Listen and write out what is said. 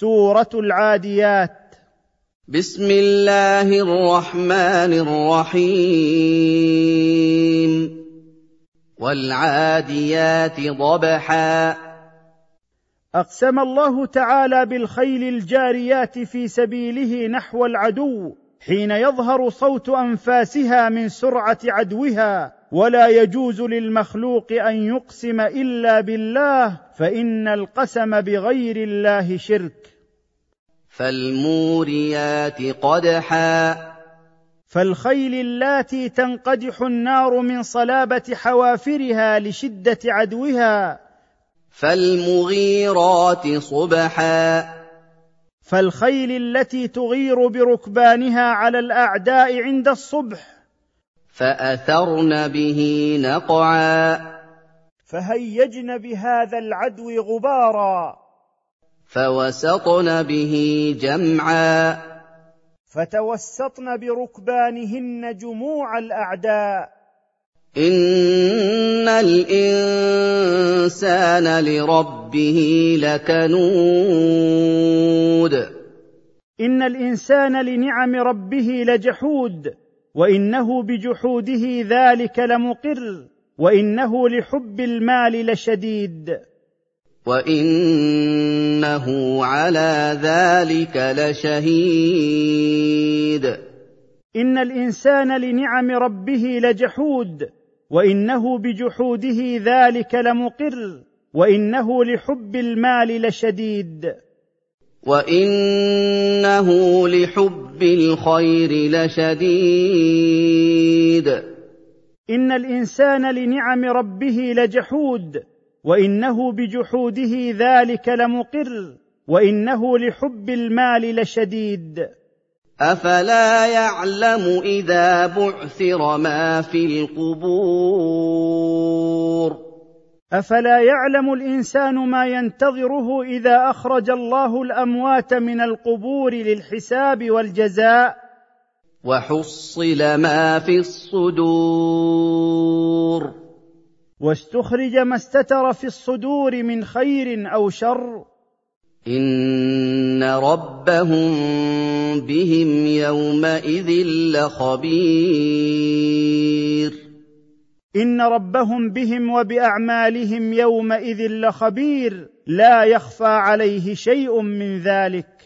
سورة العاديات. بسم الله الرحمن الرحيم. والعاديات ضبحا. أقسم الله تعالى بالخيل الجاريات في سبيله نحو العدو. حين يظهر صوت أنفاسها من سرعة عدوها ولا يجوز للمخلوق أن يقسم إلا بالله فإن القسم بغير الله شرك. فالموريات قدحا. فالخيل اللاتي تنقدح النار من صلابة حوافرها لشدة عدوها. فالمغيرات صبحا. فالخيل التي تغير بركبانها على الأعداء عند الصبح. فأثرن به نقعا. فهيجن بهذا العدو غبارا. فوسطن به جمعا. فتوسطن بركبانهن جموع الأعداء. الإنسان لربه لكنود. إن الإنسان لنعم ربه لجحود وإنه بجحوده ذلك لمقر وإنه لحب المال لشديد. وإنه على ذلك لشهيد. إن الإنسان لنعم ربه لجحود وإنه بجحوده ذلك لمقر وإنه لحب المال لشديد. وإنه لحب الخير لشديد. إن الإنسان لنعم ربه لجحود وإنه بجحوده ذلك لمقر وإنه لحب المال لشديد. أفلا يعلم إذا بعثر ما في القبور؟ أفلا يعلم الإنسان ما ينتظره إذا أخرج الله الأموات من القبور للحساب والجزاء؟ وحصل ما في الصدور. واستخرج ما استتر في الصدور من خير أو شر؟ ان ربهم بهم يومئذ لخبير. ان ربهم بهم وباعمالهم يومئذ لخبير. لا يخفى عليه شيء من ذلك.